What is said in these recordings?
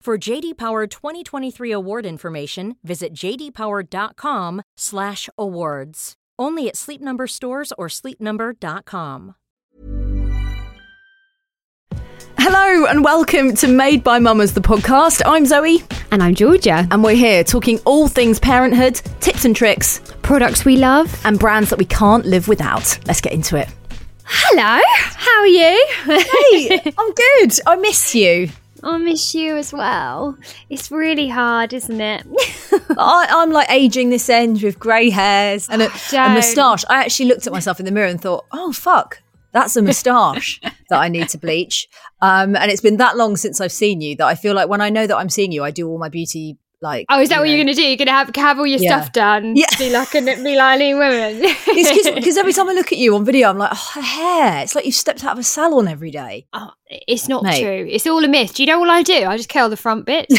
For JD Power 2023 award information, visit jdpower.com/awards. Only at Sleep Number stores or sleepnumber.com. Hello and welcome to Made by Mamas, the podcast. I'm Zoe. And I'm Georgia. And we're here talking all things parenthood, tips and tricks, products we love, and brands that we can't live without. Let's get into it. Hello, how are you? hey, I'm good. I miss you. I miss you as well. It's really hard, isn't it? I, am like aging this end with grey hairs and a, a moustache. I actually looked at myself in the mirror and thought, oh, fuck, that's a moustache that I need to bleach. Um, and it's been that long since I've seen you that I feel like when I know that I'm seeing you, I do all my beauty like oh is that what know. you're gonna do you're gonna have have all your yeah. stuff done yeah be like a be like a woman because every time i look at you on video i'm like oh her hair it's like you've stepped out of a salon every day oh it's not Mate. true it's all a myth do you know what i do i just curl the front bit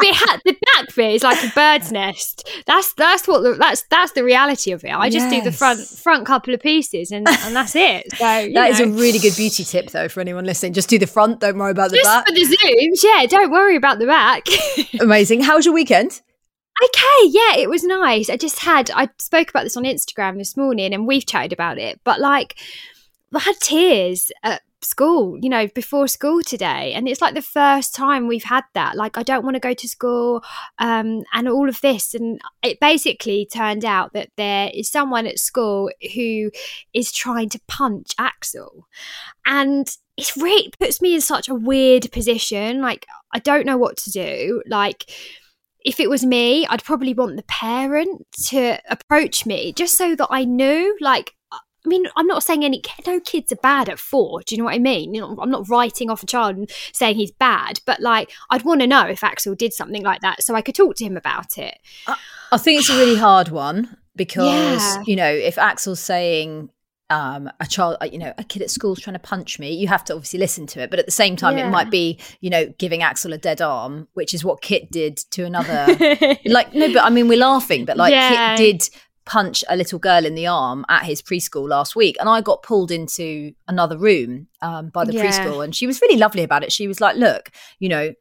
the back bit is like a bird's nest that's that's what the, that's that's the reality of it i just yes. do the front front couple of pieces and and that's it so that know. is a really good beauty tip though for anyone listening just do the front don't worry about the just back for the zooms yeah don't worry about the back Amazing. How was your weekend? Okay, yeah, it was nice. I just had, I spoke about this on Instagram this morning and we've chatted about it, but like, I had tears at school, you know, before school today. And it's like the first time we've had that. Like, I don't want to go to school um, and all of this. And it basically turned out that there is someone at school who is trying to punch Axel. And it really puts me in such a weird position. Like, I don't know what to do. Like, if it was me, I'd probably want the parent to approach me just so that I knew, like, mean, I'm not saying any no kids are bad at four. Do you know what I mean? You know, I'm not writing off a child and saying he's bad, but like I'd want to know if Axel did something like that so I could talk to him about it. I, I think it's a really hard one because yeah. you know if Axel's saying um, a child, uh, you know, a kid at school's trying to punch me, you have to obviously listen to it. But at the same time, yeah. it might be, you know, giving Axel a dead arm, which is what Kit did to another. like, no, but I mean, we're laughing, but like yeah. Kit did punch a little girl in the arm at his preschool last week and i got pulled into another room um, by the yeah. preschool and she was really lovely about it she was like look you know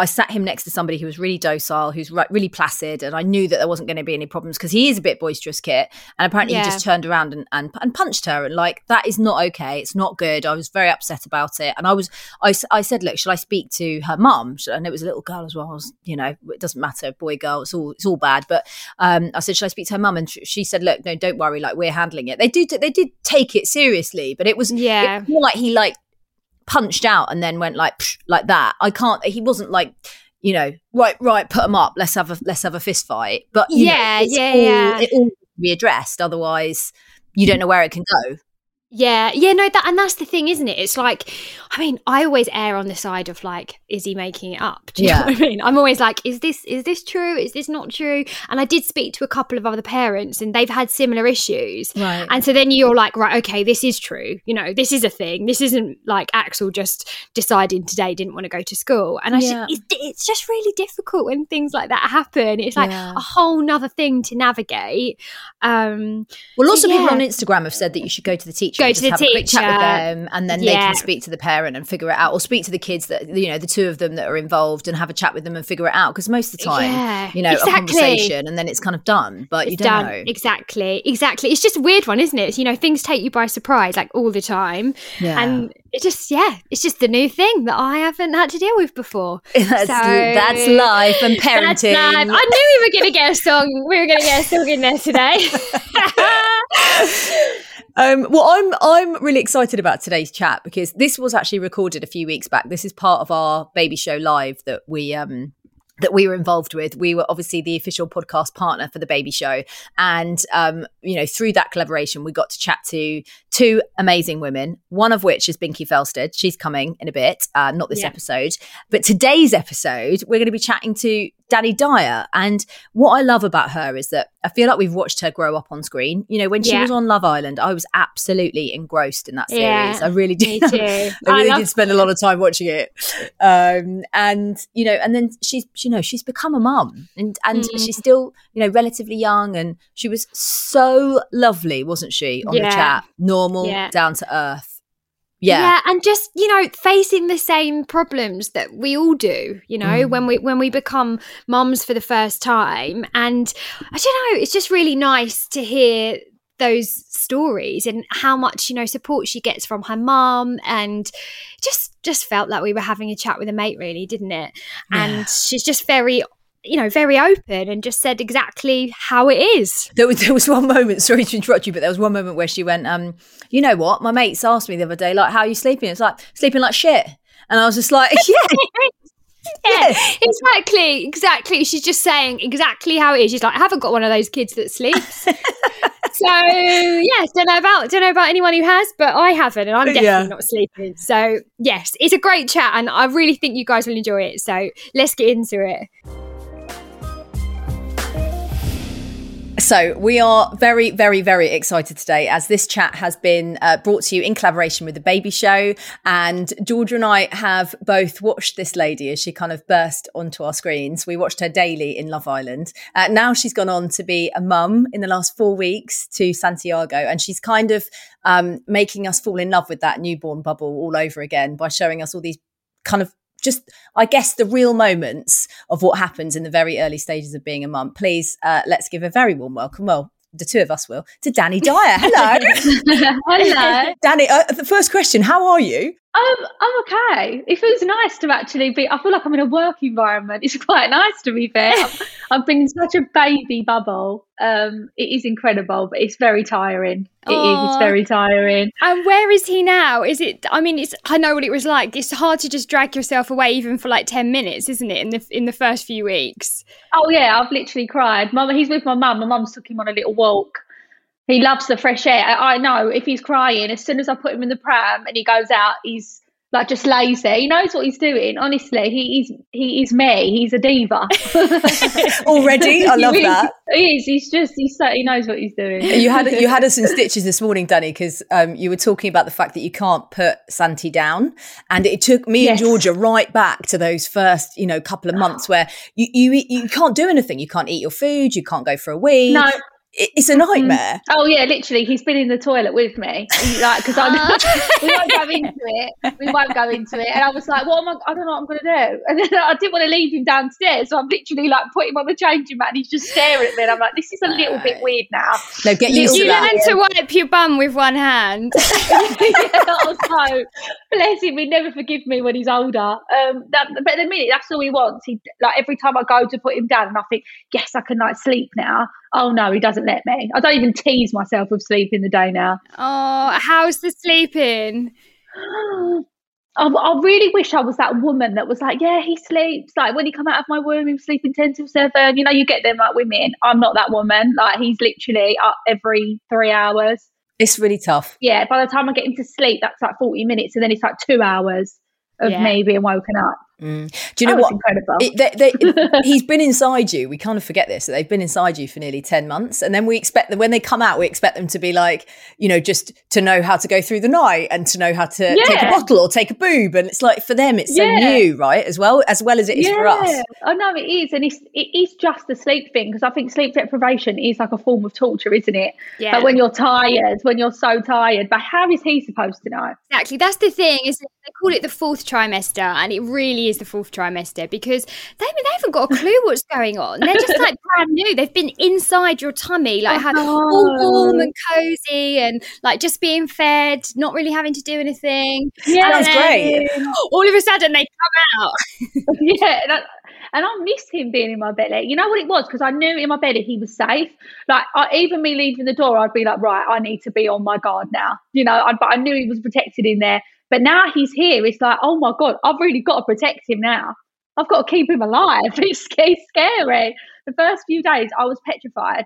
I sat him next to somebody who was really docile, who's really placid, and I knew that there wasn't going to be any problems because he is a bit boisterous, Kit. And apparently, yeah. he just turned around and, and, and punched her, and like that is not okay. It's not good. I was very upset about it, and I was I, I said, look, shall I speak to her mum? And it was a little girl as well. I was, you know, it doesn't matter, boy, girl, it's all it's all bad. But um, I said, shall I speak to her mum? And she said, look, no, don't worry, like we're handling it. They do they did take it seriously, but it was yeah it was more like he like punched out and then went like psh, like that. I can't. He wasn't like you know right right put them up. Let's have a let's have a fist fight. But yeah know, yeah all, yeah. It all be addressed. Otherwise, you don't know where it can go. Yeah, yeah, no, that and that's the thing, isn't it? It's like, I mean, I always err on the side of like, is he making it up? Do you yeah. know what I mean? I'm always like, is this is this true? Is this not true? And I did speak to a couple of other parents, and they've had similar issues. Right. And so then you're like, right, okay, this is true. You know, this is a thing. This isn't like Axel just deciding today didn't want to go to school. And I, yeah. it's, it's, just really difficult when things like that happen. It's like yeah. a whole nother thing to navigate. Um, well, lots so, of people on Instagram have said that you should go to the teacher. Go to the have teacher. A quick chat with them, and then they can speak to the parent and figure it out, or speak to the kids that you know, the two of them that are involved, and have a chat with them and figure it out. Because most of the time, yeah, you know, exactly. a conversation, and then it's kind of done. But it's you don't done. know exactly, exactly. It's just a weird one, isn't it? You know, things take you by surprise, like all the time, yeah. and it just yeah, it's just the new thing that I haven't had to deal with before. That's, so, that's life and parenting. Life. I knew we were going to get a song. We were going to get a song in there today. um, well, I'm I'm really excited about today's chat because this was actually recorded a few weeks back. This is part of our baby show live that we um that we were involved with. We were obviously the official podcast partner for the baby show. And, um, you know, through that collaboration, we got to chat to two amazing women, one of which is Binky Felstead. She's coming in a bit, uh, not this yeah. episode. But today's episode, we're going to be chatting to Dani Dyer. And what I love about her is that I feel like we've watched her grow up on screen. You know, when she yeah. was on Love Island, I was absolutely engrossed in that series. Yeah, I really did. I really I did spend a lot of time watching it. Um, and you know, and then she's you know she's become a mum, and and mm. she's still you know relatively young, and she was so lovely, wasn't she, on the chat? Normal, down to earth. Yeah. Yeah, and just, you know, facing the same problems that we all do, you know, mm. when we when we become mums for the first time. And I don't know, it's just really nice to hear those stories and how much you know support she gets from her mum and just just felt like we were having a chat with a mate really didn't it yeah. and she's just very you know, very open and just said exactly how it is. There was, there was one moment, sorry to interrupt you, but there was one moment where she went, um, you know what? My mates asked me the other day, like, how are you sleeping? It's like, sleeping like shit. And I was just like, yeah. yeah, exactly, exactly. She's just saying exactly how it is. She's like, I haven't got one of those kids that sleeps. so yes, don't know about don't know about anyone who has, but I haven't, and I'm definitely yeah. not sleeping. So yes, it's a great chat, and I really think you guys will enjoy it. So let's get into it. So, we are very, very, very excited today as this chat has been uh, brought to you in collaboration with the Baby Show. And Georgia and I have both watched this lady as she kind of burst onto our screens. We watched her daily in Love Island. Uh, now she's gone on to be a mum in the last four weeks to Santiago. And she's kind of um, making us fall in love with that newborn bubble all over again by showing us all these kind of just i guess the real moments of what happens in the very early stages of being a mum. Please uh, let's give a very warm welcome well the two of us will to dani dyer. Hello. Hello. Dani uh, the first question how are you um, I'm okay. It feels nice to actually be. I feel like I'm in a work environment. It's quite nice to be fair. I've, been in such a baby bubble. Um, it is incredible, but it's very tiring. It Aww. is. It's very tiring. And where is he now? Is it? I mean, it's. I know what it was like. It's hard to just drag yourself away, even for like ten minutes, isn't it? In the in the first few weeks. Oh yeah, I've literally cried. Mum, he's with my mum. My mum's took him on a little walk he loves the fresh air. I, I know if he's crying, as soon as I put him in the pram and he goes out, he's like just lays there. He knows what he's doing. Honestly, he is he is me. He's a diva already. I love that. He is. He's just he's so, he knows what he's doing. You had you had us in stitches this morning, Dani, because um, you were talking about the fact that you can't put Santi down, and it took me yes. and Georgia right back to those first you know couple of months where you you you can't do anything. You can't eat your food. You can't go for a wee. No it's a mm-hmm. nightmare. Oh yeah, literally, he's been in the toilet with me, like because I we won't go into it. We won't go into it. And I was like, "What am I? I don't know what I'm going to do." And then I didn't want to leave him downstairs, so I'm literally like put him on the changing mat, and he's just staring at me. And I'm like, "This is a little bit weird now." No, get used you to that. You learn to wipe your bum with one hand. yeah, also, bless him, he never forgive me when he's older. Um, that, but at the minute, that's all he wants. He like every time I go to put him down, and I think, "Yes, I can like sleep now." Oh no, he doesn't let me. I don't even tease myself with sleep in the day now. Oh, how's the sleeping? I, I, really wish I was that woman that was like, yeah, he sleeps. Like when he come out of my womb, he was sleeping 10 till 7. You know, you get them like women. I'm not that woman. Like he's literally up every three hours. It's really tough. Yeah, by the time I get him to sleep, that's like 40 minutes. And then it's like two hours of yeah. me being woken up. Mm. Do you know what? It, they, they, he's been inside you. We kind of forget this. They've been inside you for nearly 10 months. And then we expect that when they come out, we expect them to be like, you know, just to know how to go through the night and to know how to yeah. take a bottle or take a boob. And it's like for them, it's so new, right? As well, as well as it is yeah. for us. Oh, no, it is. And it's, it is just the sleep thing because I think sleep deprivation is like a form of torture, isn't it? Yeah. But when you're tired, when you're so tired, but how is he supposed to know? Exactly. That's the thing, is they call it the fourth trimester, and it really is the fourth trimester because they, they haven't got a clue what's going on. They're just like brand new. They've been inside your tummy, like oh, all warm and cozy, and like just being fed, not really having to do anything. Yeah, that's great. All of a sudden, they come out. yeah, that, and I missed him being in my belly. You know what it was? Because I knew in my belly he was safe. Like I, even me leaving the door, I'd be like, right, I need to be on my guard now. You know, I, but I knew he was protected in there. But now he's here. It's like, oh my god, I've really got to protect him now. I've got to keep him alive. It's, it's scary. The first few days, I was petrified,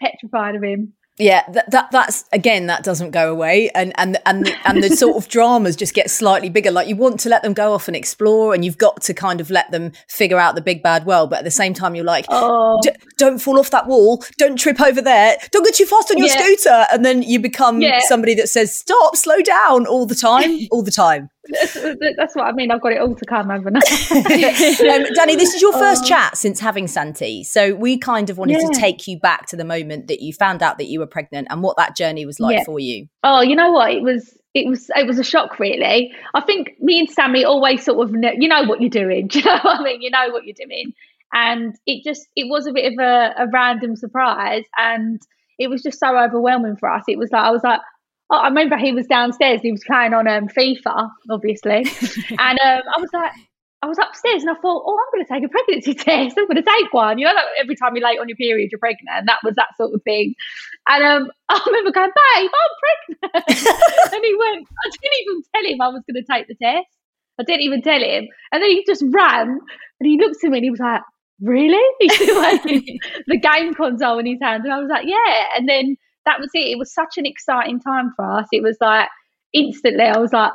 petrified of him yeah that, that that's again that doesn't go away. And and and the, and the sort of dramas just get slightly bigger. Like you want to let them go off and explore and you've got to kind of let them figure out the big bad world. But at the same time you're like oh. don't fall off that wall. Don't trip over there. Don't go too fast on your yeah. scooter. And then you become yeah. somebody that says stop slow down all the time all the time that's, what I mean. I've got it all to come, haven't I? um, Dani, this is your first oh. chat since having Santi. So we kind of wanted yeah. to take you back to the moment that you found out that you were pregnant and what that journey was like yeah. for you. Oh, you know what? It was it was it was a shock really. I think me and Sammy always sort of know, you know what you're doing. Do you know what I mean? You know what you're doing. And it just it was a bit of a, a random surprise and it was just so overwhelming for us. It was like I was like, oh, I remember he was downstairs. He was playing on um, FIFA, obviously, and um, I was like, I was upstairs and I thought, oh, I'm going to take a pregnancy test. I'm going to take one. You know, like every time you're late on your period, you're pregnant. And that was that sort of thing. And um, I remember going, babe, I'm pregnant. and he went, I didn't even tell him I was going to take the test. I didn't even tell him. And then he just ran and he looked at me and he was like, really? He still had the game console in his hand. And I was like, yeah. And then that was it. It was such an exciting time for us. It was like instantly, I was like,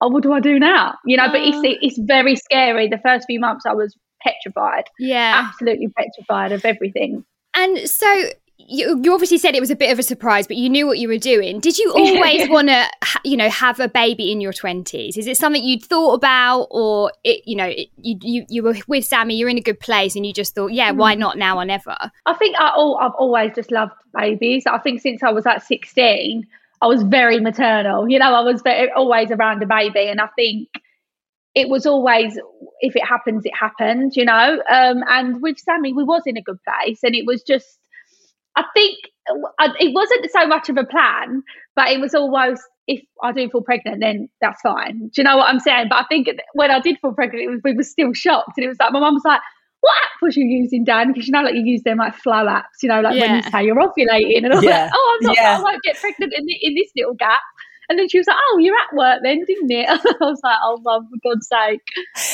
oh, what do I do now? You know, but it's it's very scary. The first few months, I was petrified. Yeah, absolutely petrified of everything. And so you, you obviously said it was a bit of a surprise, but you knew what you were doing. Did you always want to, you know, have a baby in your twenties? Is it something you'd thought about, or it, you know, it, you, you you were with Sammy, you're in a good place, and you just thought, yeah, why hmm. not now or never? I think I all I've always just loved babies. I think since I was at sixteen, I was very maternal. You know, I was very, always around a baby, and I think it was always if it happens, it happens. You know, um, and with Sammy, we was in a good place, and it was just I think it wasn't so much of a plan, but it was almost if I do fall pregnant, then that's fine. Do you know what I'm saying? But I think when I did fall pregnant, was, we were still shocked, and it was like my mum was like, "What app was you using, Dan?" Because you know, like you use them like flow apps, you know, like yeah. when you say you're ovulating, and all yeah. that. Oh, I'm not. Yeah. I won't get pregnant in, the, in this little gap. And then she was like, "Oh, you're at work then, didn't it?" I was like, "Oh, mum, for God's sake!"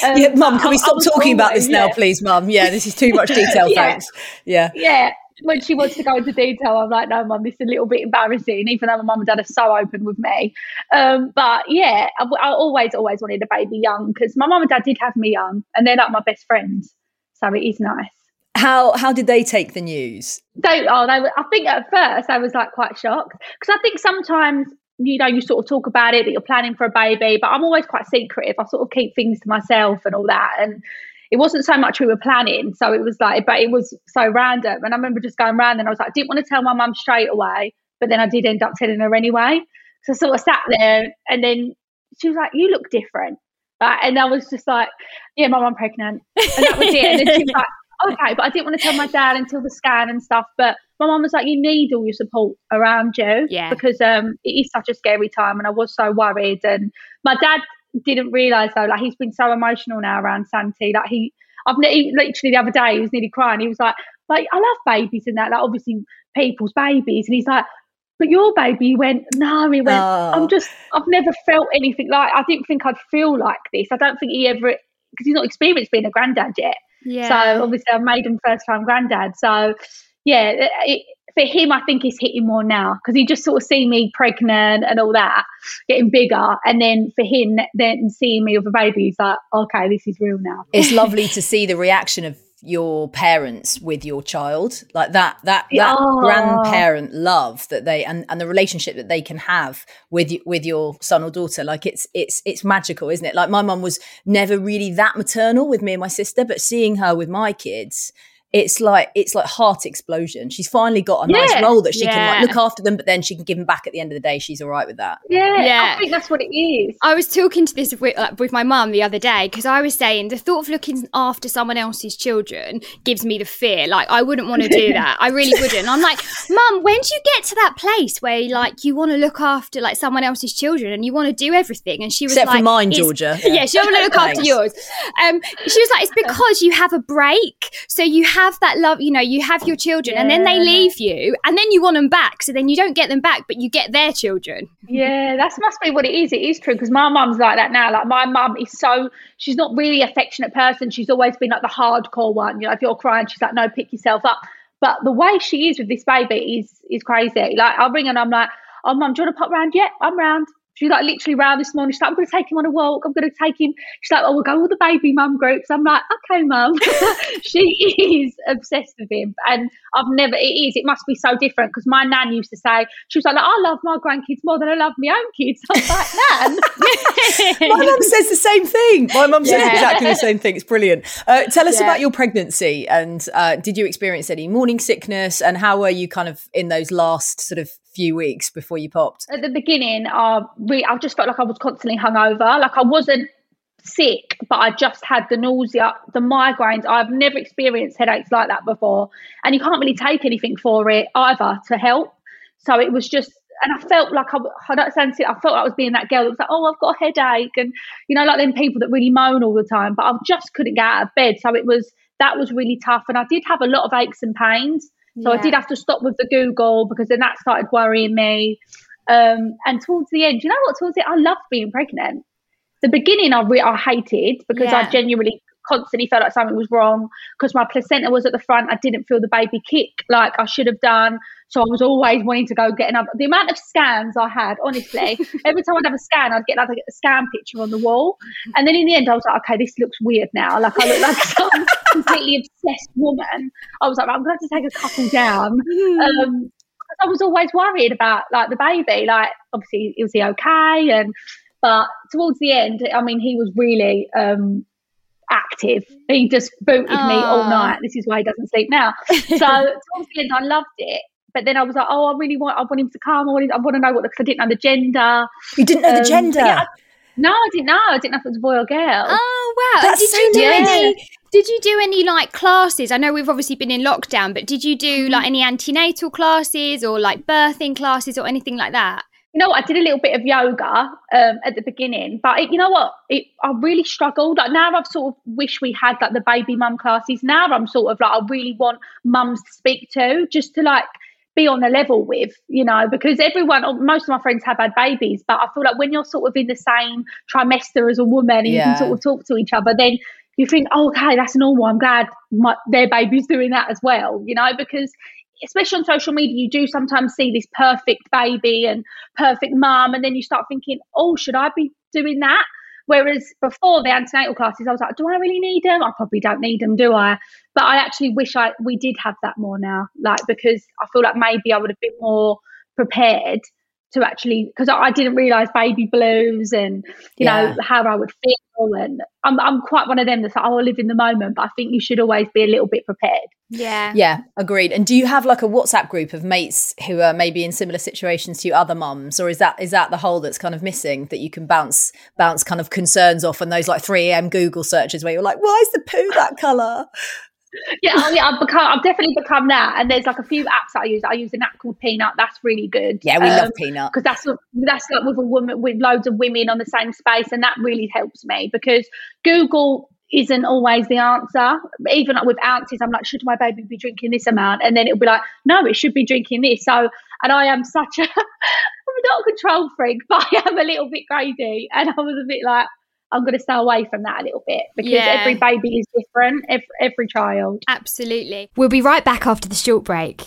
Um, yeah, mum, can we stop talking about this now, please, mum? Yeah, this is too much detail. yeah. Thanks. Yeah, yeah when she wants to go into detail, I'm like, no, mum, this is a little bit embarrassing, even though my mum and dad are so open with me. Um, but yeah, I, I, always, always wanted a baby young because my mum and dad did have me young, and they're like my best friends, so it is nice. How how did they take the news? They oh they I think at first I was like quite shocked because I think sometimes you know you sort of talk about it that you're planning for a baby, but I'm always quite secretive. I sort of keep things to myself and all that, and it wasn't so much we were planning. So it was like, but it was so random. And I remember just going around and I was like, I didn't want to tell my mum straight away, but then I did end up telling her anyway. So I sort of sat there and then she was like, You look different. and I was just like, Yeah, mum, I'm pregnant. And that was it. And then she was like, Okay, but I didn't want to tell my dad until the scan and stuff. But my mum was like, You need all your support around you. Yeah. Because um it is such a scary time and I was so worried. And my dad didn't realize though, like he's been so emotional now around Santi. Like he, I've he, literally the other day he was nearly crying. He was like, like I love babies and that, like obviously people's babies, and he's like, but your baby went no. He went, oh. I'm just, I've never felt anything like. I didn't think I'd feel like this. I don't think he ever, because he's not experienced being a granddad yet. Yeah. So obviously I've made him first time granddad. So yeah, it, for him, I think he's hitting more now because he just sort of see me pregnant and all that, getting bigger, and then for him, then seeing me with a baby, he's like, okay, this is real now. It's lovely to see the reaction of your parents with your child. Like that that that oh. grandparent love that they and, and the relationship that they can have with with your son or daughter. Like it's it's it's magical isn't it? Like my mum was never really that maternal with me and my sister but seeing her with my kids it's like it's like heart explosion. She's finally got a yeah, nice role that she yeah. can like look after them, but then she can give them back at the end of the day. She's all right with that. Yeah, yeah. I think that's what it is. I was talking to this with, uh, with my mum the other day because I was saying the thought of looking after someone else's children gives me the fear. Like I wouldn't want to do that. I really wouldn't. I'm like, mum, when do you get to that place where like you want to look after like someone else's children and you want to do everything? And she was except like, for mine, Georgia. Yeah, yeah she want to look after yours. Um, she was like, it's because you have a break, so you have that love, you know, you have your children yeah. and then they leave you and then you want them back. So then you don't get them back, but you get their children. Yeah, that must be what it is. It is true because my mum's like that now. Like my mum is so, she's not really affectionate person. She's always been like the hardcore one. You know, if you're crying, she's like, no, pick yourself up. But the way she is with this baby is is crazy. Like I'll ring her and I'm like, oh mum, do you want to pop round? Yeah, I'm round. She's like literally round this morning. She's like, I'm going to take him on a walk. I'm going to take him. She's like, oh, we'll go with the baby mum groups. I'm like, okay, mum. she is obsessed with him. And I've never, it is, it must be so different because my nan used to say, she was like, I love my grandkids more than I love my own kids. I was like, nan. my mum says the same thing. My mum yeah. says exactly the same thing. It's brilliant. Uh, tell us yeah. about your pregnancy and uh, did you experience any morning sickness and how were you kind of in those last sort of few weeks before you popped? At the beginning, uh, I just felt like I was constantly hungover. Like I wasn't sick, but I just had the nausea, the migraines. I've never experienced headaches like that before. And you can't really take anything for it either to help. So it was just, and I felt like I, I don't sound I felt like I was being that girl that was like, oh, I've got a headache. And, you know, like them people that really moan all the time, but I just couldn't get out of bed. So it was, that was really tough. And I did have a lot of aches and pains. So yeah. I did have to stop with the Google because then that started worrying me. Um, and towards the end, you know what? Towards the end, I loved being pregnant. The beginning, I re- I hated because yeah. I genuinely constantly felt like something was wrong because my placenta was at the front. I didn't feel the baby kick like I should have done. So I was always wanting to go get another. The amount of scans I had, honestly, every time I'd have a scan, I'd get like a scan picture on the wall. And then in the end, I was like, okay, this looks weird now. Like I look like some completely obsessed woman. I was like, I'm going to take a couple down. Um, I was always worried about like the baby. Like obviously, was he okay? And but towards the end, I mean, he was really um, active. He just booted Aww. me all night. This is why he doesn't sleep now. So towards the end, I loved it. But then I was like, oh, I really want, I want him to come. I want, I want to know what, because I didn't know the gender. You didn't know um, the gender? Yeah, no, I didn't know. I didn't know if it was a boy or girl. Oh wow! That's did so you do nice. any? Did you do any like classes? I know we've obviously been in lockdown, but did you do mm-hmm. like any antenatal classes or like birthing classes or anything like that? You know what? I did a little bit of yoga um, at the beginning, but it, you know what? It, I really struggled. Like now, I've sort of wish we had like the baby mum classes. Now I'm sort of like I really want mums to speak to, just to like be on a level with, you know, because everyone, most of my friends have had babies, but I feel like when you're sort of in the same trimester as a woman and yeah. you can sort of talk to each other, then you think, oh, okay, that's normal. I'm glad my, their baby's doing that as well, you know, because especially on social media, you do sometimes see this perfect baby and perfect mum, and then you start thinking, oh, should I be doing that? Whereas before the antenatal classes, I was like, do I really need them? I probably don't need them, do I? But I actually wish I we did have that more now, like because I feel like maybe I would have been more prepared to actually because I, I, didn't realize baby blues and you yeah. know how I would feel and I'm I'm quite one of them that's like oh, I live in the moment but I think you should always be a little bit prepared. Yeah. Yeah, agreed. And do you have like a WhatsApp group of mates who are maybe in similar situations to you, other mums, or is that is that the hole that's kind of missing that you can bounce bounce kind of concerns off and those like 3 a.m. Google searches where you're like, why is the poo that colour? Yeah, oh, yeah, I've become, I've definitely become that. And there's like a few apps I use. I use an app called Peanut. That's really good. Yeah, we um, love Peanut because that's that's like with a woman with loads of women on the same space, and that really helps me because Google isn't always the answer. Even like with ounces, I'm like, should my baby be drinking this amount? And then it'll be like, no, it should be drinking this. So, and I am such a, I'm not a control freak, but I am a little bit crazy. And I was a bit like, I'm going to stay away from that a little bit because yeah. every baby is different, every, every child. Absolutely. We'll be right back after the short break.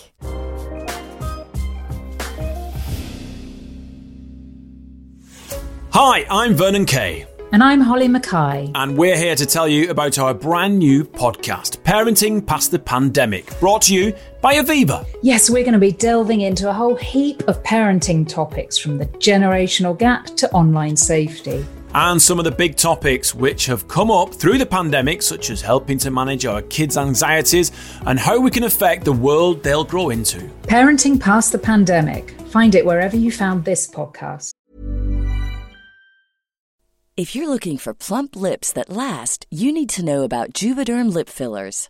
Hi, I'm Vernon Kay. And I'm Holly Mackay. And we're here to tell you about our brand new podcast, Parenting Past the Pandemic, brought to you by Aviva. Yes, we're going to be delving into a whole heap of parenting topics from the generational gap to online safety. And some of the big topics which have come up through the pandemic, such as helping to manage our kids' anxieties and how we can affect the world they'll grow into. Parenting Past the Pandemic. Find it wherever you found this podcast. If you're looking for plump lips that last, you need to know about Juvederm lip fillers.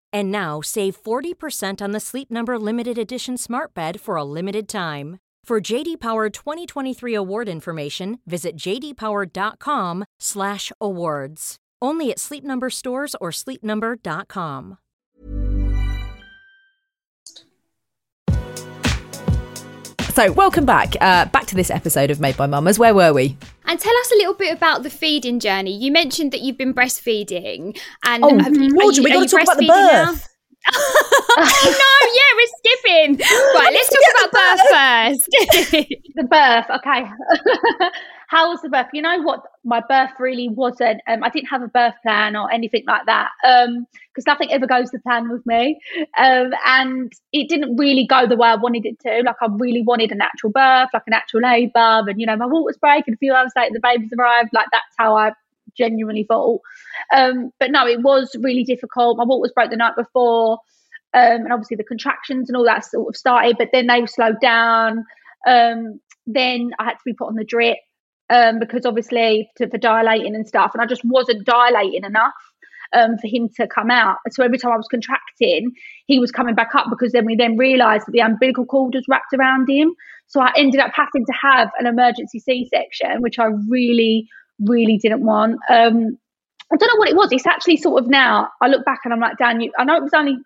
And now save 40% on the Sleep Number limited edition smart bed for a limited time. For JD Power 2023 award information, visit jdpower.com/awards. Only at Sleep Number stores or sleepnumber.com. So, welcome back. Uh, back to this episode of Made by Mamas. Where were we? And tell us a little bit about the feeding journey. You mentioned that you've been breastfeeding, and oh, have you, Mordred, we got to talk about the birth. Oh no, yeah, we're skipping. Right, let's talk about birth first. the birth, okay. How was the birth? You know what? My birth really wasn't. Um, I didn't have a birth plan or anything like that because um, nothing ever goes to plan with me. Um, and it didn't really go the way I wanted it to. Like I really wanted a natural birth, like an actual labour, and you know my water's breaking a few hours later, the baby's arrived. Like that's how I genuinely thought. Um, but no, it was really difficult. My water was broke the night before, um, and obviously the contractions and all that sort of started, but then they slowed down. Um, then I had to be put on the drip um, because obviously to, for dilating and stuff, and I just wasn't dilating enough. Um, for him to come out. So every time I was contracting, he was coming back up because then we then realised that the umbilical cord was wrapped around him. So I ended up having to have an emergency C-section, which I really, really didn't want. Um, I don't know what it was. It's actually sort of now I look back and I'm like, Dan, you, I know it was only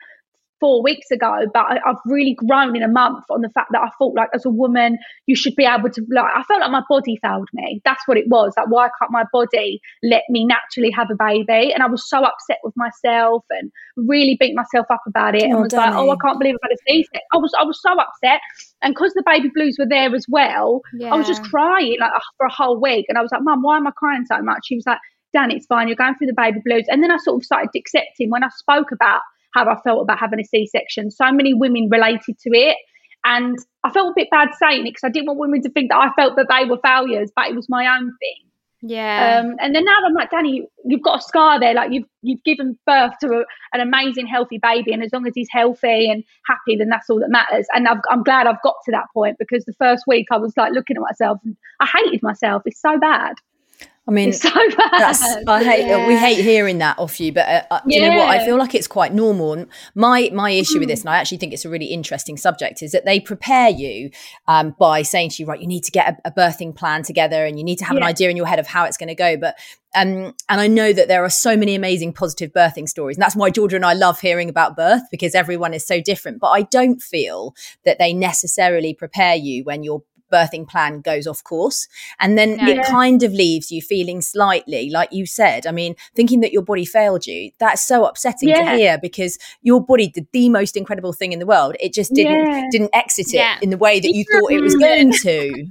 four weeks ago, but I, have really grown in a month on the fact that I thought like as a woman, you should be able to like I felt like my body failed me. That's what it was. Like why can't my body let me naturally have a baby? And I was so upset with myself and really beat myself up about it and oh, was like, Oh, I can't believe I've had a C-section. I was I was so upset. And because the baby blues were there as well, yeah. I was just crying like uh, for a whole week. And I was like, Mum, why am I crying so much? She was like, Dan, it's fine. You're going through the baby blues. And then I sort of started accepting when I spoke about how I felt about having a C section. So many women related to it. And I felt a bit bad saying it because I didn't want women to think that I felt that they were failures, but it was my own thing. Yeah. Um, and then now I'm like, Dani, you've got a scar there. Like you've you've given birth to a, an amazing, healthy baby, and as long as he's healthy and happy, then that's all that matters. And i am glad I've got to that point because the first week I was like looking at myself and I hated myself. It's so bad. I mean, it's so bad. I hate yeah. we hate hearing that off you, but uh, uh, yeah. you know what? I feel like it's quite normal. my my issue mm. with this, and I actually think it's a really interesting subject, is that they prepare you um, by saying to you, right, you need to get a, a birthing plan together, and you need to have yeah. an idea in your head of how it's going to go. But um, and I know that there are so many amazing positive birthing stories, and that's why Georgia and I love hearing about birth because everyone is so different. But I don't feel that they necessarily prepare you when you're birthing plan goes off course. And then yeah. it kind of leaves you feeling slightly, like you said, I mean, thinking that your body failed you. That's so upsetting yeah. to hear because your body did the most incredible thing in the world. It just didn't yeah. didn't exit it in the way that you thought it was going to.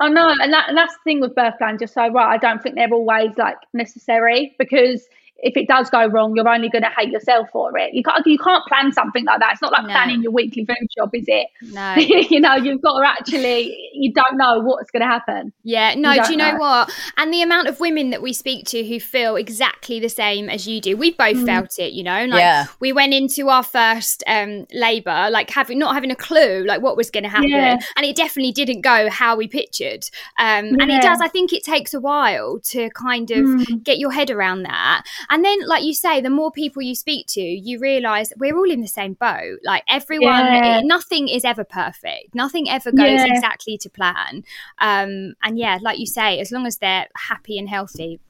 oh no, and, that, and that's the thing with birth plans. Just so right, I don't think they're always like necessary because if it does go wrong, you're only going to hate yourself for it. You can't you can't plan something like that. It's not like no. planning your weekly food shop, is it? No. you know, you've got to actually you don't know what's going to happen. Yeah, no. Do you know, know, what? And the amount of women that we speak to who feel exactly the same as you do, we've both mm. felt it. You know, like yeah. we went into our first um, labour like having not having a clue like what was going to happen, yeah. and it definitely didn't go how we pictured. Um, yeah. And it does. I think it takes a while to kind of mm. get your head around that. And then, like you say, the more people you speak to, you realize we're all in the same boat. Like everyone, yeah. nothing is ever perfect. Nothing ever goes yeah. exactly to plan. Um, and yeah, like you say, as long as they're happy and healthy,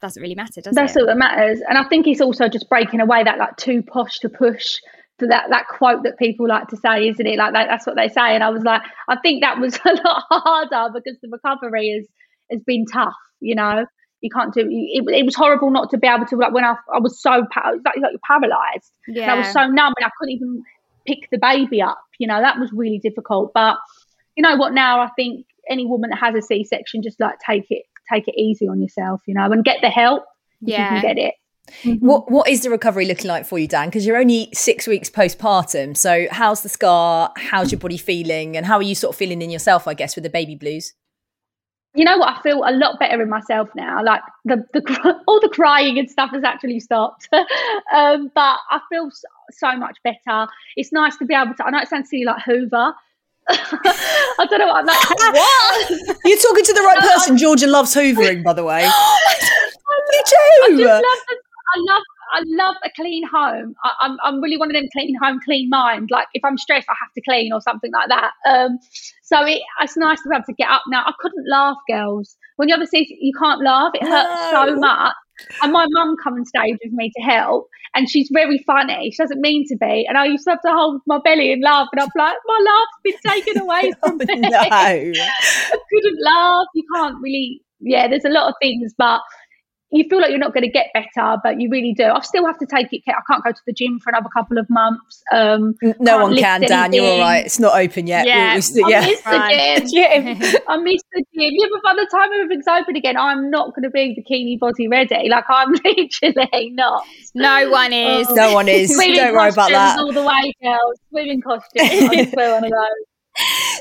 doesn't really matter, does That's it? all that matters. And I think it's also just breaking away that like too posh to push that that quote that people like to say, isn't it? Like that, that's what they say. And I was like, I think that was a lot harder because the recovery is has been tough, you know you can't do it, it was horrible not to be able to like when I, I was so like, like you're paralyzed yeah. and I was so numb and I couldn't even pick the baby up you know that was really difficult but you know what now I think any woman that has a C-section just like take it take it easy on yourself you know and get the help yeah you can get it Mm-hmm. What what is the recovery looking like for you, Dan? Because you're only six weeks postpartum. So how's the scar? How's your body feeling? And how are you sort of feeling in yourself, I guess, with the baby blues? you know what? I feel a lot better in myself now. Like the the all the crying and stuff has actually stopped. um, but I feel so, so, much better. It's nice to be able to. I know it sounds silly, like Hoover. I don't know what I'm like. what? You're talking to the right person. Georgia loves hoovering, by the way. you do. I, love the, I love I love a clean home. I, am I'm, I'm really one of them clean home, clean mind. Like if I'm stressed, I have to clean or something like that. Um, so it, it's nice to be able to get up now. I couldn't laugh, girls. When you obviously you can't laugh, it hurts no. so much. And my mum come on stage with me to help, and she's very funny. She doesn't mean to be, and I used to have to hold my belly and laugh, and I'm like, my laugh's been taken away oh, from oh, me. No. I couldn't laugh. You can't really. Yeah, there's a lot of things, but you feel like you're not going to get better, but you really do. I still have to take it. I can't go to the gym for another couple of months. Um, no one can, Dan. You're all right. It's not open yet. Yeah, we, we, yeah. I miss the gym. I miss the gym. Yeah, but by the time everything's open again, I'm not going to be bikini body ready. Like I'm literally not. No one is. Um, no one is. Don't worry about that. All the way, girls. Swimming costumes. I just wear one of those.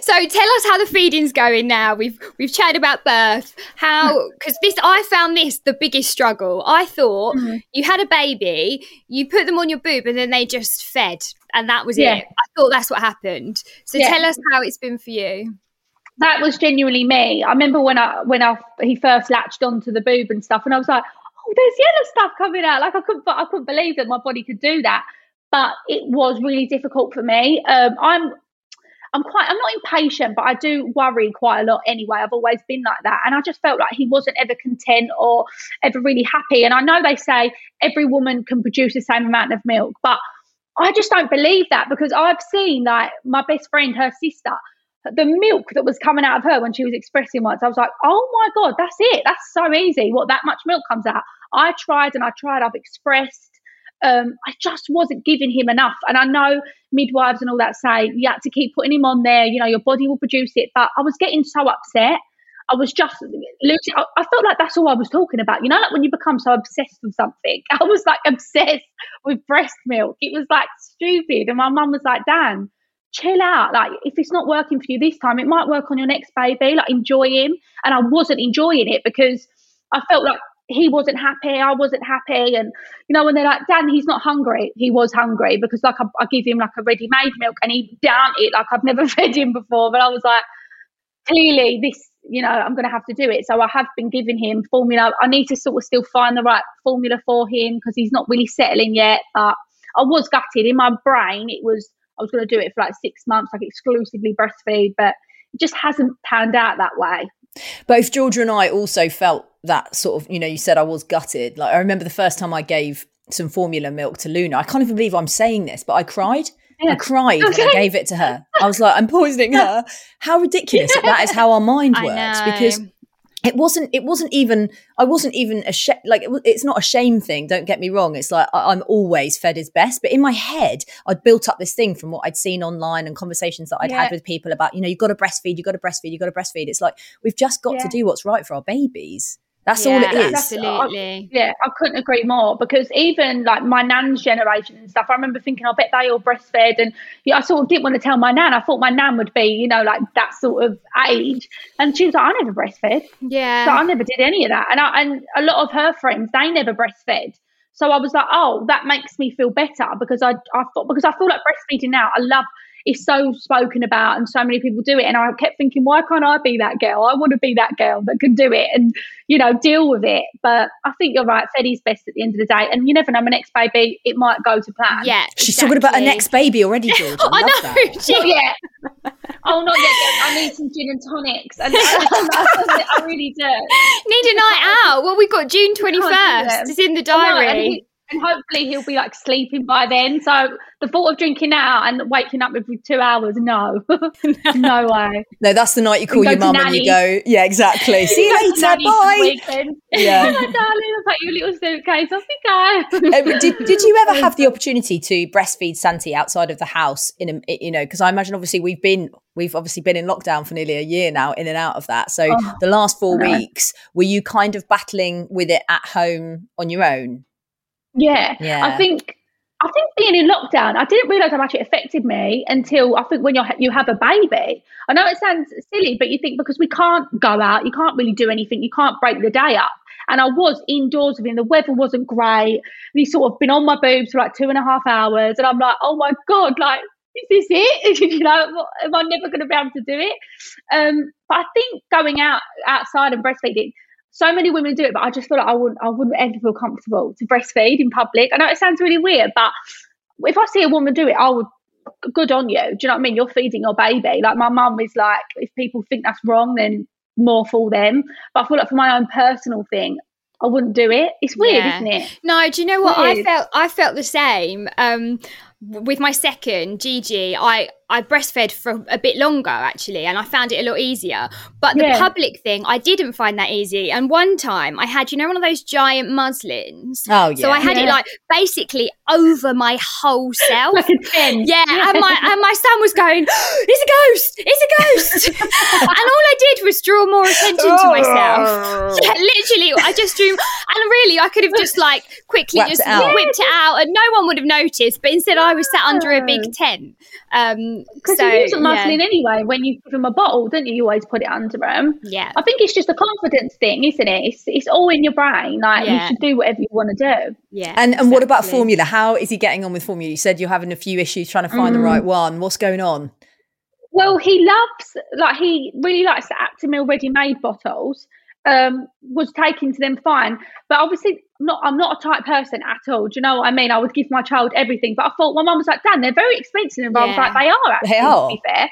So tell us how the feeding's going now. We've we've chatted about birth. How because this I found this the biggest struggle. I thought mm-hmm. you had a baby, you put them on your boob, and then they just fed, and that was yeah. it. I thought that's what happened. So yeah. tell us how it's been for you. That was genuinely me. I remember when I when I he first latched onto the boob and stuff, and I was like, "Oh, there's yellow stuff coming out!" Like I couldn't I couldn't believe that my body could do that but it was really difficult for me. Um, I'm I'm quite, I'm not impatient, but I do worry quite a lot anyway. I've always been like that. And I just felt like he wasn't ever content or ever really happy. And I know they say every woman can produce the same amount of milk, but I just don't believe that because I've seen like my best friend, her sister, the milk that was coming out of her when she was expressing once, I was like, oh my God, that's it. That's so easy. What that much milk comes out. I tried and I tried, I've expressed um, I just wasn't giving him enough. And I know midwives and all that say you have to keep putting him on there, you know, your body will produce it. But I was getting so upset. I was just losing. I, I felt like that's all I was talking about. You know, like when you become so obsessed with something. I was like obsessed with breast milk. It was like stupid. And my mum was like, Dan, chill out. Like, if it's not working for you this time, it might work on your next baby. Like, enjoy him. And I wasn't enjoying it because I felt like he wasn't happy, I wasn't happy. And, you know, when they're like, Dan, he's not hungry. He was hungry because, like, I, I give him like a ready made milk and he down it like I've never fed him before. But I was like, clearly, this, you know, I'm going to have to do it. So I have been giving him formula. I need to sort of still find the right formula for him because he's not really settling yet. But I was gutted in my brain. It was, I was going to do it for like six months, like exclusively breastfeed, but just hasn't panned out that way. Both Georgia and I also felt that sort of, you know, you said I was gutted. Like I remember the first time I gave some formula milk to Luna. I can't even believe I'm saying this, but I cried Yeah. I cried when I gave it to her. I was like, I'm poisoning her. How ridiculous that is how our mind works because it wasn't it wasn't even i wasn't even a sh- like it, it's not a shame thing don't get me wrong it's like I, am always fed is best but in my head i'd built up this thing from what i'd seen online and conversations that i'd yeah. had with people about you know you've got to breastfeed you've got to breastfeed you've got to breastfeed it's like we've just got yeah. to do what's right for our babies that's yeah, all it is. Absolutely. I, yeah, I couldn't agree more because even like my nan's generation and stuff, I remember thinking, I bet they all breastfed. And yeah, I sort of didn't want to tell my nan. I thought my nan would be, you know, like that sort of age. And she was like, I never breastfed. Yeah. So I never did any of that. And, I, and a lot of her friends, they never breastfed. So I was like, oh, that makes me feel better because I, I thought, because I feel like breastfeeding now, I love is so spoken about and so many people do it. And I kept thinking, why can't I be that girl? I want to be that girl that can do it and, you know, deal with it. But I think you're right. Feddy's best at the end of the day. And you never know, my next baby, it might go to plan. Yeah. She's exactly. talking about her next baby already, George. I, I know. That. Not yet. Oh, not yet. I need some gin and tonics. And I really do. Need a night out. Well, we've got June 21st. It's in the diary and hopefully he'll be like sleeping by then. So the thought of drinking out and waking up every two hours, no, no way. No, that's the night you call your mum and you go, yeah, exactly. See you later, bye. Yeah, darling, I've got your little suitcase. Off you go. um, did, did you ever have the opportunity to breastfeed Santi outside of the house? In a, you know, because I imagine obviously we've been we've obviously been in lockdown for nearly a year now, in and out of that. So oh, the last four weeks, were you kind of battling with it at home on your own? Yeah. yeah. I think I think being in lockdown, I didn't realise how much it affected me until I think when you you have a baby. I know it sounds silly, but you think because we can't go out, you can't really do anything, you can't break the day up. And I was indoors with him. The weather wasn't great. And he's sort of been on my boobs for like two and a half hours, and I'm like, oh my god, like is this it? you know, am I never going to be able to do it? Um, but I think going out outside and breastfeeding so many women do it, but I just feel like I wouldn't, I wouldn't ever feel comfortable to breastfeed in public. I know it sounds really weird, but if I see a woman do it, I would. Good on you. Do you know what I mean? You're feeding your baby. Like my mum is like, if people think that's wrong, then more for them. But I feel like for my own personal thing, I wouldn't do it. It's weird, yeah. isn't it? No, do you know what? I felt I felt the same. Um, with my second Gigi, I I breastfed for a bit longer actually, and I found it a lot easier. But the yeah. public thing, I didn't find that easy. And one time, I had you know one of those giant muslins. Oh yeah. So I had yeah. it like basically over my whole self. like a tent. Yeah, and my and my son was going, "It's a ghost! It's a ghost!" and all I did was draw more attention to myself. Oh. yeah, literally, I just drew, and really, I could have just like quickly just it whipped it out, and no one would have noticed. But instead, I was sat under a big tent. Um, because so, you use muslin yeah. anyway when you give them a bottle, don't you? You always put it under them. Yeah. I think it's just a confidence thing, isn't it? It's, it's all in your brain. Like yeah. you should do whatever you want to do. Yeah. And exactly. and what about formula? How is he getting on with formula? You said you're having a few issues trying to find mm. the right one. What's going on? Well, he loves like he really likes the Aptamil ready-made bottles um, was taken to them fine. But obviously, not I'm not a type person at all. Do you know what I mean? I would give my child everything. But I thought my mum was like, Dan, they're very expensive. And yeah. I was like, they are actually, they are. to be fair.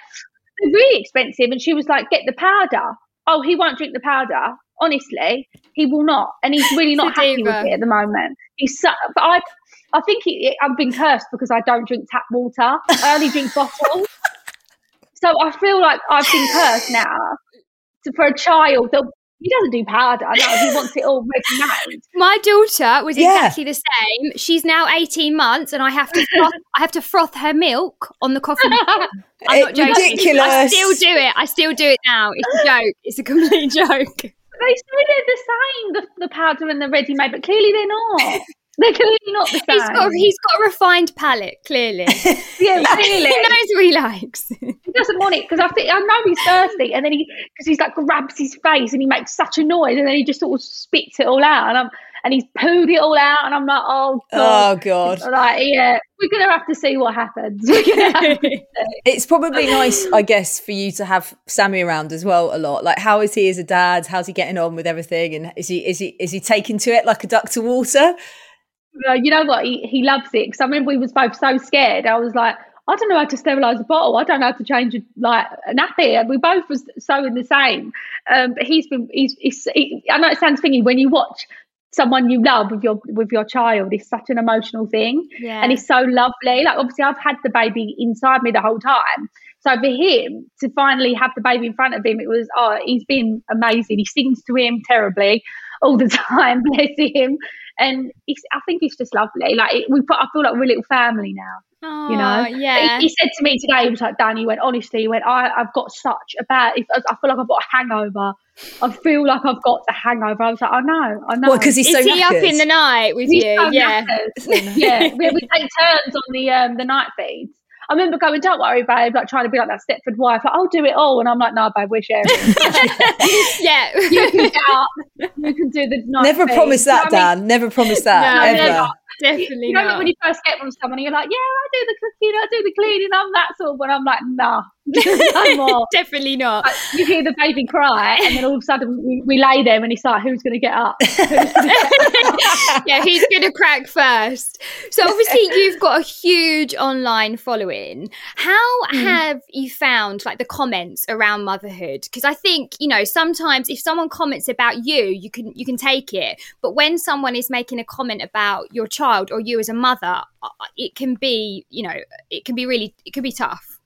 They're really expensive. And she was like, get the powder. Oh, he won't drink the powder. Honestly, he will not. And he's really not happy with it at the moment. He's so, but I I think he, I've been cursed because I don't drink tap water. I only drink bottles. so I feel like I've been cursed now for a child that he doesn't do powder. No, he wants it all ready made. My daughter was yeah. exactly the same. She's now eighteen months, and I have to froth, I have to froth her milk on the coffee. I'm not joking. Ridiculous. I still do it. I still do it now. It's a joke. It's a complete joke. They say they're the same, the, the powder and the ready made, but clearly they're not. They're clearly not the same. He's got, he's got a refined palate, clearly. yeah, clearly. he knows what he likes. He doesn't want it because I think I know he's thirsty, and then he because he's like grabs his face and he makes such a noise, and then he just sort of spits it all out, and I'm and he's pooed it all out, and I'm like, oh god, oh god, like yeah, we're gonna have to see what happens. it's probably nice, I guess, for you to have Sammy around as well a lot. Like, how is he as a dad? How's he getting on with everything? And is he is he is he taking to it like a duck to water? you know what? He, he loves it because I remember we was both so scared. I was like, I don't know how to sterilize a bottle. I don't know how to change a, like a nappy. We both was so in the same. Um, but he's been he's, he's he, I know it sounds thingy when you watch someone you love with your with your child is such an emotional thing Yeah. and it's so lovely like obviously i've had the baby inside me the whole time so for him to finally have the baby in front of him it was oh he's been amazing he sings to him terribly all the time bless him and it's, i think it's just lovely like it, we put i feel like we're a little family now you know yeah. he, he said to me today he was like "Dani," went honestly he went I, i've got such a bad if, i feel like i've got a hangover i feel like i've got the hangover i was like i know i know Well, because he's Is so he up in the night with He's you? so yeah. knackered. yeah, we, we take turns on the um the night feeds. I remember going, "Don't worry, babe," like trying to be like that Stepford wife. Like, I'll do it all, and I'm like, "No, babe, we're sharing. yeah. you can get up, you can do the night." Never feed." promise You know that, I mean? Dan. Never promise that No, ever. never. Definitely You know not. when you first get from someone, and you're like, "Yeah, I do the cooking, I do the cleaning, I'm that sort of." When I'm like, "Nah, no more." Definitely not. Like, you hear the baby cry, and then all of a sudden we, we lay there, and it's like, "Who's going to get up?" yeah, who's going to crack first? So obviously you've got a huge online following. How have you found like the comments around motherhood? Because I think you know sometimes if someone comments about you, you can you can take it, but when someone is making a comment about your child or you as a mother, uh, it can be you know it can be really it can be tough.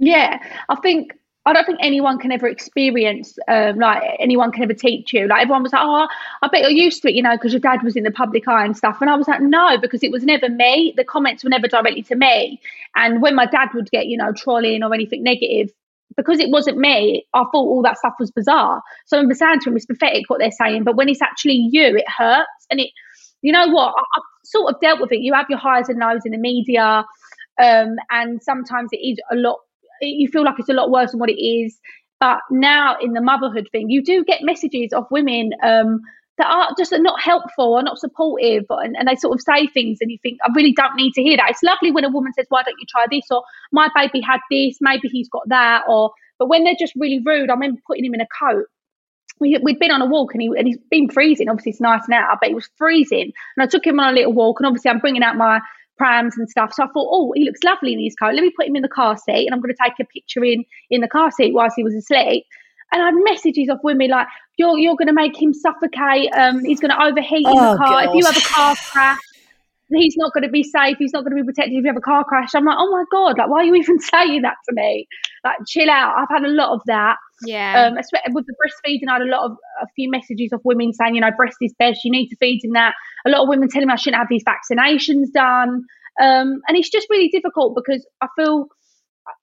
Yeah, I think I don't think anyone can ever experience um, like anyone can ever teach you. Like everyone was like, "Oh, I bet you're used to it," you know, because your dad was in the public eye and stuff. And I was like, "No," because it was never me. The comments were never directly to me. And when my dad would get, you know, trolling or anything negative, because it wasn't me, I thought all that stuff was bizarre. So I remember saying to him, "It's pathetic what they're saying," but when it's actually you, it hurts. And it, you know what? I, I've sort of dealt with it. You have your highs and lows in the media, um, and sometimes it is a lot you feel like it's a lot worse than what it is. But now in the motherhood thing, you do get messages of women um, that are just not helpful or not supportive, and, and they sort of say things, and you think, I really don't need to hear that. It's lovely when a woman says, Why don't you try this? Or my baby had this, maybe he's got that. Or but when they're just really rude, I remember putting him in a coat. We, we'd been on a walk and, he, and he's been freezing. Obviously, it's nice now, but it was freezing. And I took him on a little walk, and obviously, I'm bringing out my prams and stuff. So I thought, oh, he looks lovely in his coat. Let me put him in the car seat, and I'm going to take a picture in in the car seat whilst he was asleep. And I had messages of women like, "You're you're going to make him suffocate. Um, he's going to overheat in Oh, the car. If you have a car crash." He's not going to be safe. He's not going to be protected if you have a car crash. I'm like, oh my god! Like, why are you even saying that to me? Like, chill out. I've had a lot of that. Yeah. Um, with the breastfeeding, I had a lot of a few messages of women saying, you know, breast is best. You need to feed him that. A lot of women telling me I shouldn't have these vaccinations done. Um, and it's just really difficult because I feel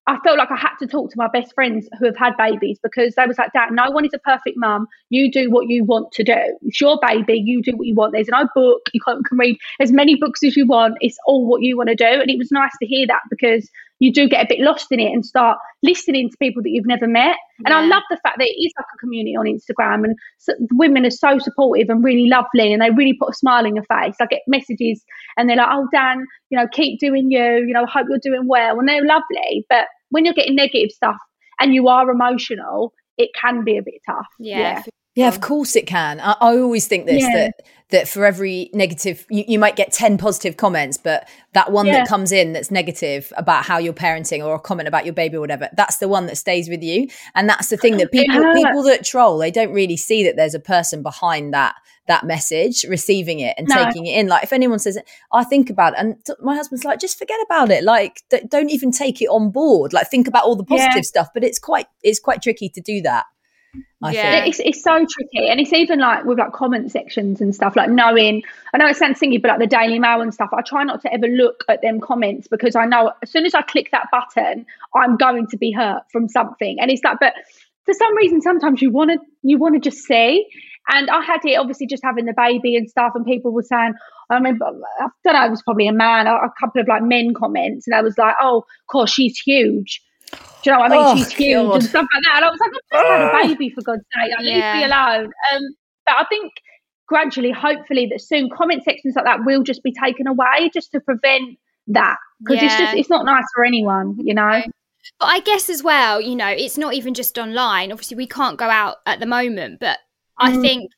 I felt like I had to talk to my best friends who have had babies because they was like, Dad, no one is a perfect mum. You do what you want to do. It's your baby. You do what you want. There's no book. You can, can read as many books as you want. It's all what you want to do. And it was nice to hear that because you do get a bit lost in it and start listening to people that you've never met. And I love the fact that it is like a community on Instagram and so, the women are so supportive and really lovely and they really put a smile on your face. I get messages and they're like, oh, Dan, you know, keep doing you, you know, hope you're doing well. And they're lovely. But when you're getting negative stuff and you are emotional, it can be a bit tough. yeah. for Yeah, of course it can. I, I always think this Yeah. that that for every negative, you, you might get ten positive comments, but that one Yeah. that comes in that's negative about how you're parenting or a comment about your baby or whatever, that's the one that stays with you. And that's the thing that people hurts. people that troll, they don't really see that there's a person behind that that message, receiving it and No. taking it in. Like if anyone says, "I think about it," and my husband's like, "Just forget about it. Like don't even take it on board. Like think about all the Yeah. positive stuff." But it's quite it's quite tricky to do that. I Yeah. think. It's, it's so tricky. And it's even like with like comment sections and stuff, like knowing, I know it sounds silly, but like the Daily Mail and stuff, I try not to ever look at them comments because I know as soon as I click that button, I'm going to be hurt from something. And it's like, but for some reason, sometimes you want to, you want to just see. And I had it obviously just having the baby and stuff, and people were saying, I remember, I don't know, it was probably a man, a, a couple of like men comments, and I was like, oh, of course, she's huge. Do you know what I mean? Oh, she's huge God. and stuff like that. And I was like, I've just had a baby for God's sake. Like, Yeah. Leave me alone. Um, but I think gradually, hopefully, that soon comment sections like that will just be taken away just to prevent that because it's just it's not nice for anyone, you know. But I guess as well, you know, it's not even just online. Obviously, we can't go out at the moment, but I Mm. think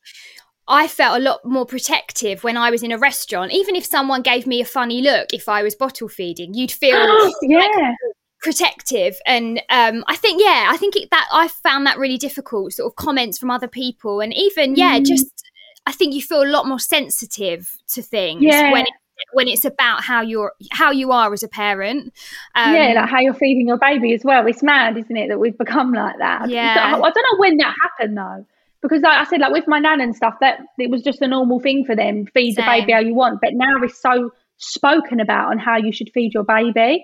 I felt a lot more protective when I was in a restaurant. Even if someone gave me a funny look, if I was bottle feeding, you'd feel yeah, protective. And um, I think, yeah, I think it, that I found that really difficult. Sort of comments from other people, and even, yeah, Mm. just. I think you feel a lot more sensitive to things Yeah. when it, when it's about how you're how you are as a parent. Um, yeah, like how you're feeding your baby as well. It's mad, isn't it, that we've become like that? Yeah. I, I don't know when that happened though, because like I said, like with my nan and stuff, that it was just a normal thing for them. Feed the baby how you want, but now it's so spoken about on how you should feed your baby.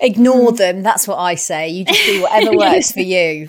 Ignore them. That's what I say. You just do whatever works for you.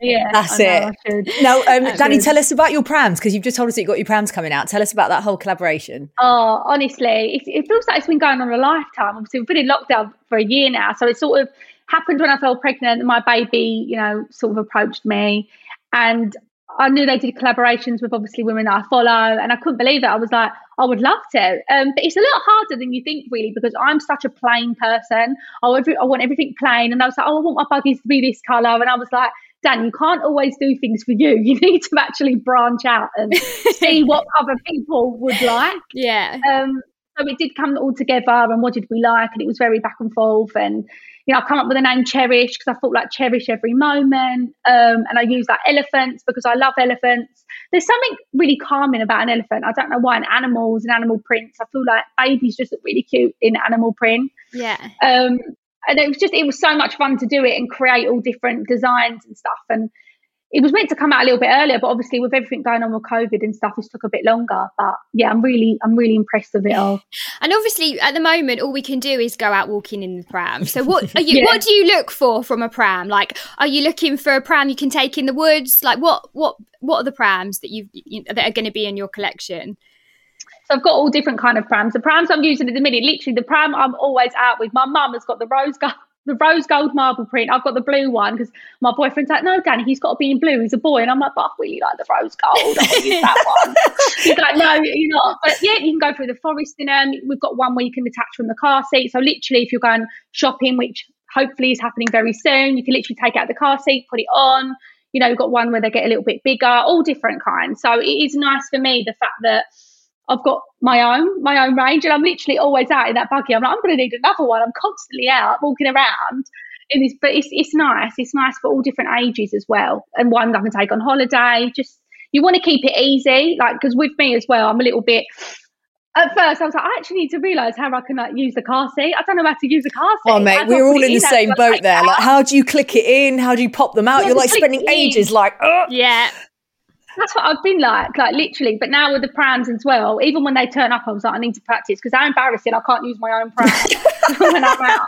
Yeah, That's know, it. Now, um, Dani, tell us about your prams because you've just told us that you've got your prams coming out. Tell us about that whole collaboration. Oh, honestly, it, it feels like it's been going on a lifetime. Obviously, we've been in lockdown for a year now, so it sort of happened when I fell pregnant. My Babiie, you know, sort of approached me, and I knew they did collaborations with obviously women that I follow, and I couldn't believe it. I was like, I would love to, um, but it's a little harder than you think, really, because I'm such a plain person. I want, I want everything plain, and I was like, oh, I want my buggies to be this color, and I was like. Dan, you can't always do things for you. You need to actually branch out and see what other people would like yeah. um, so it did come all together and what did we like and it was very back and forth and you know I come up with the name Cherish because I thought like cherish every moment um, and I use like elephants because I love elephants. There's something really calming about an elephant. I don't know why in animals and animal prints I feel like babies just look really cute in animal print. Yeah. um, and it was just it was so much fun to do it and create all different designs and stuff and it was meant to come out a little bit earlier but obviously with everything going on with covid and stuff it took a bit longer but yeah i'm really i'm really impressed with it all And obviously, at the moment, all we can do is go out walking in the pram. So, what are you? Yeah. What do you look for from a pram? Like, are you looking for a pram you can take in the woods? Like, what what what are the prams that you, you that are going to be in your collection? So I've got all different kind of prams. The prams I'm using at the minute, literally the pram I'm always out with. My mum has got the rose gold, the rose gold marble print. I've got the blue one because my boyfriend's like, no, Dani, he's got to be in blue. He's a boy, and I'm like, but I really like the rose gold. I'll use that one. he's like, no, you're not. But yeah, you can go through the forest in them. We've got one where you can attach from the car seat. So literally, if you're going shopping, which hopefully is happening very soon, you can literally take out the car seat, put it on. You know, you've got one where they get a little bit bigger, all different kinds. So it is nice for me the fact that I've got my own, my own range, and I'm literally always out in that buggy. I'm like, I'm going to need another one. I'm constantly out walking around in this, but it's it's nice. It's nice for all different ages as well, and one I can take on holiday. Just you want to keep it easy, like because with me as well, I'm a little bit. At first, I was like, I actually need to realise how I can like use the car seat. I don't know how to use a car oh, seat. Oh, mate, we're all in the same boat there. Like, how do you click it in? How do you pop them out? Yeah, You're like spending ages, like, Ugh. Yeah, That's what I've been like, like literally. But now with the prams as well, even when they turn up, I was like, I need to practice because they're embarrassing. I can't use my own pram when I'm out.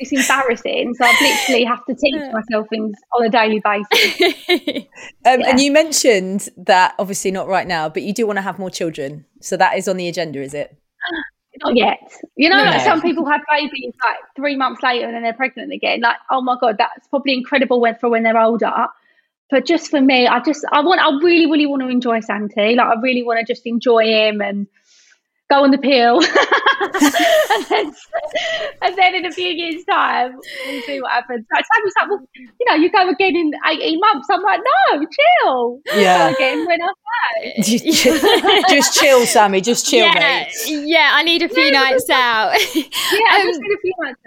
It's embarrassing. So I literally have to teach myself things on a daily basis. Um, Yeah. And you mentioned that obviously not right now, but you do want to have more children. So that is on the agenda, is it? Not yet. You know, No. like some people have babies like three months later and then they're pregnant again. Like, oh my god, that's probably incredible when for when they're older. But just for me, I just I want I really really want to enjoy Santi. Like I really want to just enjoy him and go on the pill. and, then, and then in a few years' time, we'll see what happens. Sammy's like, well, you know, you go again in 18 months. I'm like, no, chill. Yeah. Again when I'm back. just, chill, Sammy. Just chill, yeah, mate. yeah. I need a few nights out. Yeah, Um, just in a few months.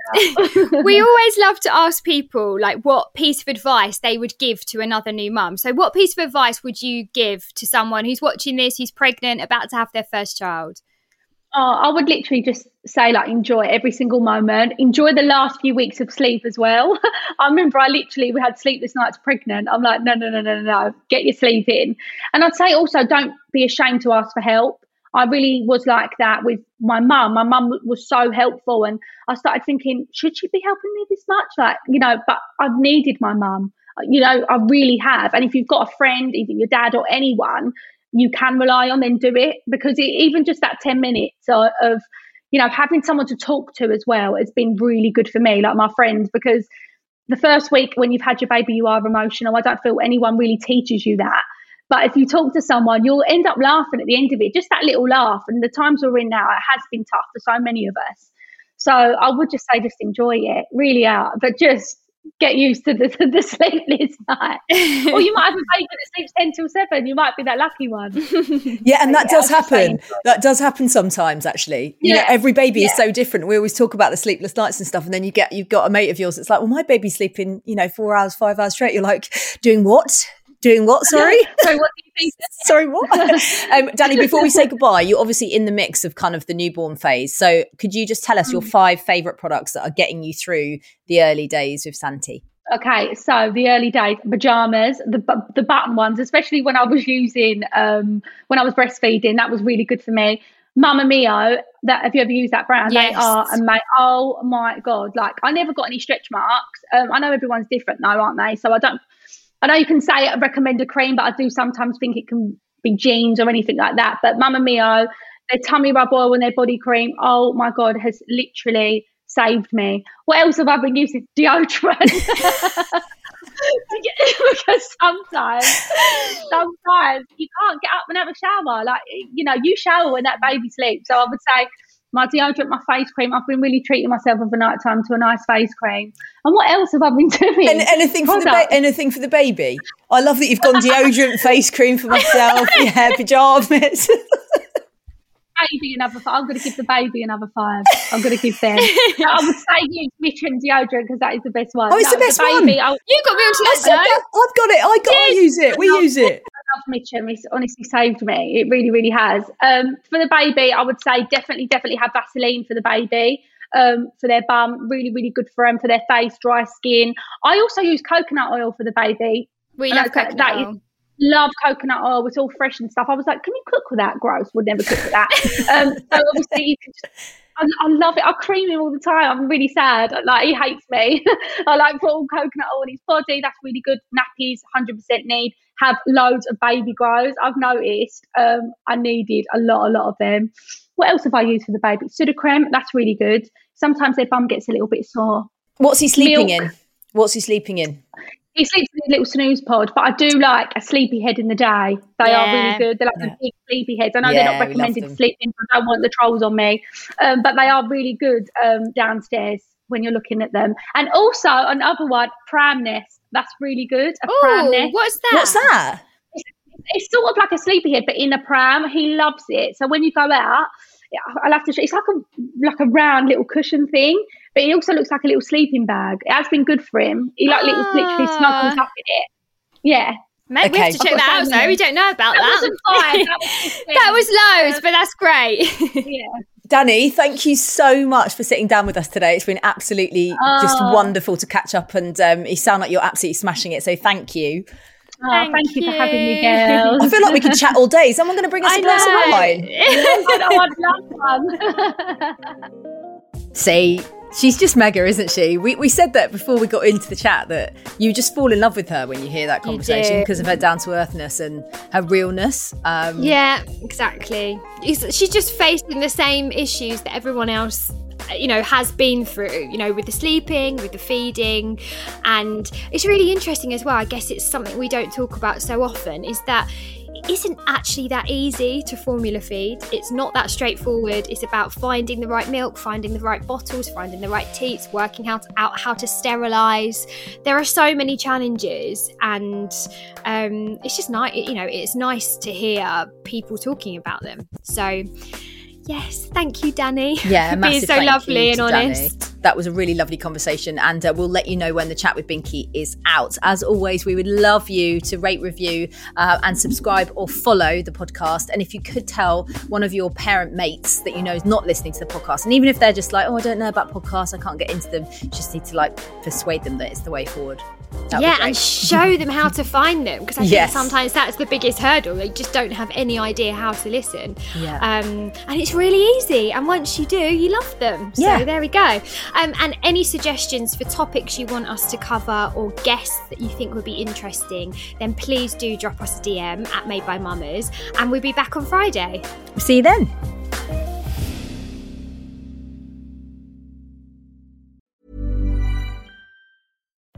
now. we always love to ask people like what piece of advice they would give to another new mum. So, what piece of advice would you give to someone who's watching this, who's pregnant, about to have their first child? Oh, I would literally just say like enjoy every single moment. Enjoy the last few weeks of sleep as well. I remember I literally we had sleepless nights pregnant. I'm like, no, no, no, no, no. Get your sleep in. And I'd say also don't be ashamed to ask for help. I really was like that with my mum. My mum was so helpful and I started thinking, should she be helping me this much? Like, you know, but I've needed my mum. You know, I really have. And if you've got a friend, either your dad or anyone, you can rely on, then do it because it, even just that 10 minutes of, you know, having someone to talk to as well has been really good for me, like my friends, because the first week when you've had your baby, you are emotional. I don't feel anyone really teaches you that. But if you talk to someone, you'll end up laughing at the end of it, just that little laugh. And the times we're in now, it has been tough for so many of us. So I would just say, just enjoy it, really are. But just get used to the, to the sleepless night. or you might have a baby that sleeps 10 till 7. You might be that lucky one. Yeah, and that Yeah, does I was just saying. happen. That does happen sometimes, actually. You know, every baby is so different. We always talk about the sleepless nights and stuff, and then you get you've got a mate of yours that's like, "Well, my baby's sleeping, you know, four hours, five hours straight." You're like, "Doing what? Doing what? Sorry. so what do you think? sorry, what? um, Dani, before we say goodbye, you're obviously in the mix of kind of the newborn phase. So could you just tell us your five favourite products that are getting you through the early days with Santi? Okay, so the early days pajamas, the the button ones, especially when I was using um when I was breastfeeding, that was really good for me. Mama Mio, that have you ever used that brand? Yes. They are amazing. Oh my god! Like I never got any stretch marks. Um, I know everyone's different though, aren't they? So I don't. I know you can say I recommend a cream, but I do sometimes think it can be jeans or anything like that. But Mama Mio, their tummy rub oil and their body cream, oh my god, has literally saved me. What else have I been using? Deodorant. because sometimes, sometimes you can't get up and have a shower. Like you know, you shower when that baby sleeps. So I would say my deodorant, my face cream. I've been really treating myself over night time to a nice face cream. And what else have I been doing? And anything for the ba- anything for the baby. I love that you've gone deodorant, face cream for myself. Yeah, pajamas. baby another five. I'm going to give the baby another five. I'm going to give them. no, I would say use Mitchum deodorant because that is the best one. Oh, it's no, the best baby, one. I'll, You got me onto that. I've got it. I got to use it. We use it. Love Mitchum. It's honestly saved me. It really, really has. Um, for the baby, I would say definitely, definitely have Vaseline for the baby. Um, for their bum, really, really good for them. For their face, dry skin. I also use coconut oil for the baby. We love that's- that coconut is- oil. love coconut oil. It's all fresh and stuff. I was like, can you cook with that? Gross. Would never cook with that. um, so obviously, you can just, I, I love it. I cream him all the time. I'm really sad. Like he hates me. I like put all coconut oil in his body. That's really good. Nappies, 100% need. Have loads of baby grows. I've noticed. Um, I needed a lot, a lot of them. What else have I used for the baby? Sudocrem. That's really good. Sometimes their bum gets a little bit sore. What's he sleeping Milk. in? What's he sleeping in? He sleeps in his little Snuzpod, but I do like a sleepy head in the day. They are really good. They're like Yeah. the big sleepy heads. I know Yeah, they're not recommended them. to sleep in, but I don't want the trolls on me. Um, but they are really good um, downstairs when you're looking at them. And also another one, pram nest. That's really good. A pram Oh, nest. what's that? What's that? It's sort of like a sleepy head, but in a pram. He loves it. So when you go out, I'll have to show. It's like a like a round little cushion thing, but it also looks like a little sleeping bag. It has been good for him. He like little literally Ah. snuggles up in it. Yeah. Maybe we have to check that out, some though. We don't know about That that. wasn't five. That was that was loads, but that's great. yeah. Dani, thank you so much for sitting down with us today. It's been absolutely just Oh. wonderful to catch up, and um, you sound like you're absolutely smashing it. So thank you. Oh, Thank thank, you for having me, girls. I feel like we could chat all day. Someone going to bring us I a glass of wine? I know, I'd love one. See, she's just mega, isn't she? We, we said that before we got into the chat that you just fall in love with her when you hear that conversation because of her down to earthness and her realness. Um, Yeah, exactly. She's just facing the same issues that everyone else, you know, has been through. You know, with the sleeping, with the feeding, and it's really interesting as well. I guess it's something we don't talk about so often. Is that it isn't actually that easy to formula feed. It's not that straightforward. It's about finding the right milk, finding the right bottles, finding the right teats, working out out how to sterilize. There are so many challenges, and um, it's just nice. You know, it's nice to hear people talking about them. So, yes, thank you, Dani. Yeah, for being so lovely and to Dani. honest. That was a really lovely conversation, and uh, we'll let you know when the chat with Binky is out. As always, we would love you to rate, review, uh, and subscribe or follow the podcast. And if you could tell one of your parent mates that you know is not listening to the podcast, and even if they're just like, "Oh, I don't know about podcasts, I can't get into them," you just need to like persuade them that it's the way forward. That'd yeah, and show them how to find them because I think Yes. sometimes that's the biggest hurdle. They just don't have any idea how to listen. Yeah. Um, and it's really easy. And once you do, you love them. So Yeah. there we go. Um, and any suggestions for topics you want us to cover or guests that you think would be interesting, then please do drop us a DM at Made by Mamas. And we'll be back on Friday. See you then.